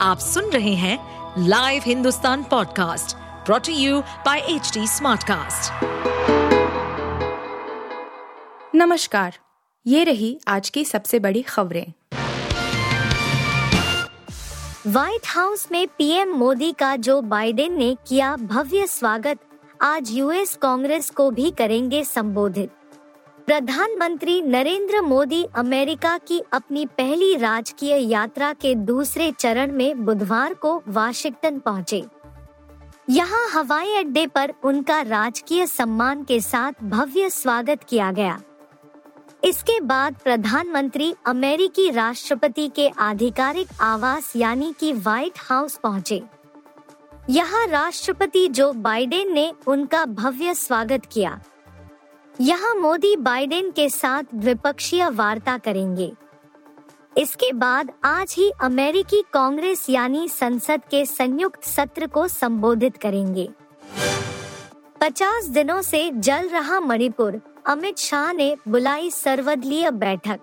आप सुन रहे हैं live Hindustan podcast brought to you by H Smartcast. नमस्कार ये रही आज की सबसे बड़ी खबरें। व्हाइट हाउस में पीएम मोदी का जो बाइडेन ने किया भव्य स्वागत। आज यूएस कांग्रेस को भी करेंगे संबोधित। प्रधानमंत्री नरेंद्र मोदी अमेरिका की अपनी पहली राजकीय यात्रा के दूसरे चरण में बुधवार को वाशिंगटन पहुँचे। यहाँ हवाई अड्डे पर उनका राजकीय सम्मान के साथ भव्य स्वागत किया गया। इसके बाद प्रधानमंत्री अमेरिकी राष्ट्रपति के आधिकारिक आवास यानी कि व्हाइट हाउस पहुँचे। यहाँ राष्ट्रपति जो बाइडेन ने उनका भव्य स्वागत किया। यहाँ मोदी बाइडेन के साथ द्विपक्षीय वार्ता करेंगे। इसके बाद आज ही अमेरिकी कांग्रेस यानी संसद के संयुक्त सत्र को संबोधित करेंगे। 50 दिनों से जल रहा मणिपुर, अमित शाह ने बुलाई सर्वदलीय बैठक।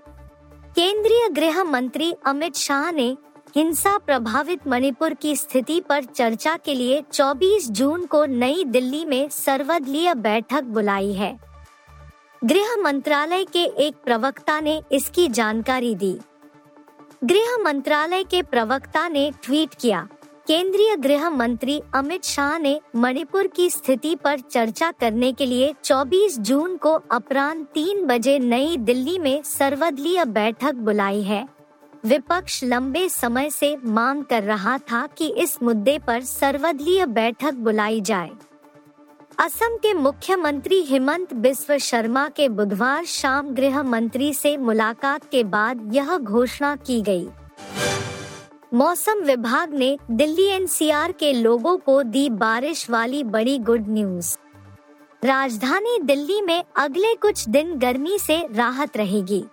केंद्रीय गृह मंत्री अमित शाह ने हिंसा प्रभावित मणिपुर की स्थिति पर चर्चा के लिए 24 जून को नई दिल्ली में सर्वदलीय बैठक बुलाई है। गृह मंत्रालय के एक प्रवक्ता ने इसकी जानकारी दी। गृह मंत्रालय के प्रवक्ता ने ट्वीट किया, केंद्रीय गृह मंत्री अमित शाह ने मणिपुर की स्थिति पर चर्चा करने के लिए 24 जून को अपराह्न तीन बजे नई दिल्ली में सर्वदलीय बैठक बुलाई है। विपक्ष लंबे समय से मांग कर रहा था कि इस मुद्दे पर सर्वदलीय बैठक बुलाई जाए। असम के मुख्यमंत्री हेमंत बिस्व शर्मा के बुधवार शाम गृह मंत्री से मुलाकात के बाद यह घोषणा की गई। मौसम विभाग ने दिल्ली एनसीआर के लोगों को दी बारिश वाली बड़ी गुड न्यूज़ राजधानी दिल्ली में अगले कुछ दिन गर्मी से राहत रहेगी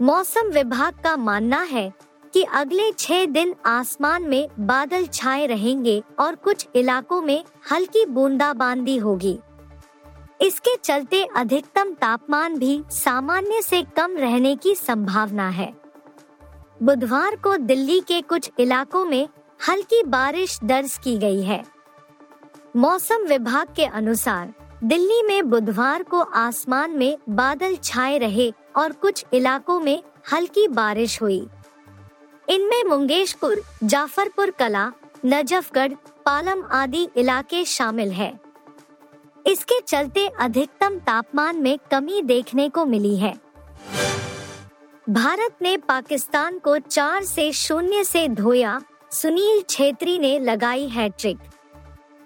मौसम विभाग का मानना है कि अगले छह दिन आसमान में बादल छाए रहेंगे और कुछ इलाकों में हल्की बूंदाबांदी होगी। इसके चलते अधिकतम तापमान भी सामान्य से कम रहने की संभावना है। बुधवार को दिल्ली के कुछ इलाकों में हल्की बारिश दर्ज की गई है। मौसम विभाग के अनुसार, दिल्ली में बुधवार को आसमान में बादल छाए रहे और कुछ इलाकों में हल्की बारिश हुई। इनमें मुंगेशपुर जाफरपुर कला, नजफगढ़, पालम आदि इलाके शामिल है। इसके चलते अधिकतम तापमान में कमी देखने को मिली है। भारत ने पाकिस्तान को चार से शून्य से धोया, सुनील छेत्री ने लगाई हैट्रिक।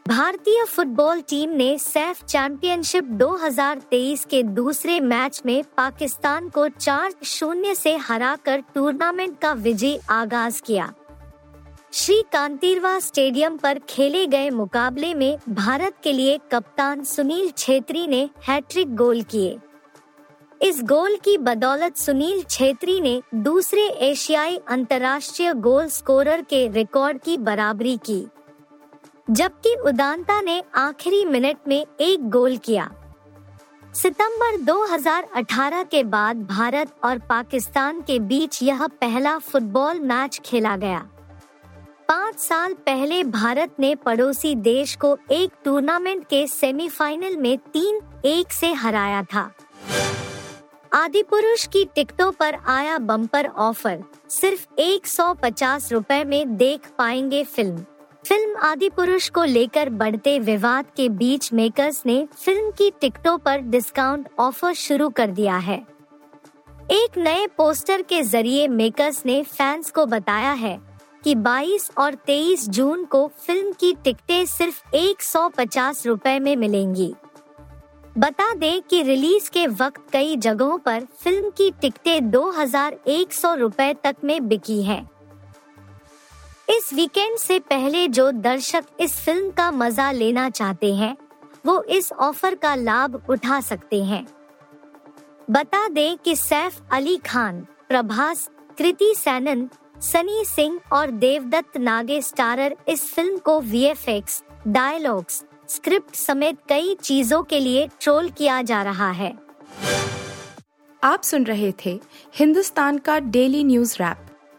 भारतीय फुटबॉल टीम ने सैफ चैंपियनशिप 2023 के दूसरे मैच में पाकिस्तान को चार शून्य से हराकर टूर्नामेंट का विजय आगाज़ किया। श्री कांतीरवा स्टेडियम पर खेले गए मुकाबले में भारत के लिए कप्तान सुनील छेत्री ने हैट्रिक गोल किए। इस गोल की बदौलत सुनील छेत्री ने दूसरे एशियाई अंतर्राष्ट्रीय गोल स्कोरर के रिकॉर्ड की बराबरी की। जबकि उदानता ने आखिरी मिनट में एक गोल किया। सितंबर 2018 के बाद भारत और पाकिस्तान के बीच यह पहला फुटबॉल मैच खेला गया। पाँच साल पहले भारत ने पड़ोसी देश को एक टूर्नामेंट के सेमीफाइनल में तीन एक से हराया था। आदि पुरुष की टिकटों पर आया बम्पर ऑफ़र, सिर्फ़ एक सौ पचास रूपए में देख पाएँगे फ़िल्म। फ़िल्म आदि पुरुष को लेकर बढ़ते विवाद के बीच मेकर्स ने फ़िल्म की टिकटों पर डिस्काउंट ऑफ़र शुरू कर दिया है एक नए पोस्टर के ज़रिए मेकर्स ने फैंस को बताया है कि 22 और 23 जून को फ़िल्म की टिकटें सिर्फ़ एक सौ पचास रूपए में मिलेंगी बता दें कि रिलीज़ के वक्त कई जगहों पर फ़िल्म की टिकटें सौ रूपए तक में बिकी हैं। इस वीकेंड से पहले जो दर्शक इस फ़िल्म का मज़ा लेना चाहते हैं, वो इस ऑफ़र का लाभ उठा सकते हैं। बता दें कि सैफ अली खान, प्रभास, कृति सैनन, सनी सिंह और देवदत्त नागे स्टारर इस फ़िल्म को वीएफएक्स डायलॉग्स स्क्रिप्ट समेत कई चीज़ों के लिए ट्रोल किया जा रहा है। आप सुन रहे थे हिंदुस्तान का डेली न्यूज़ रैप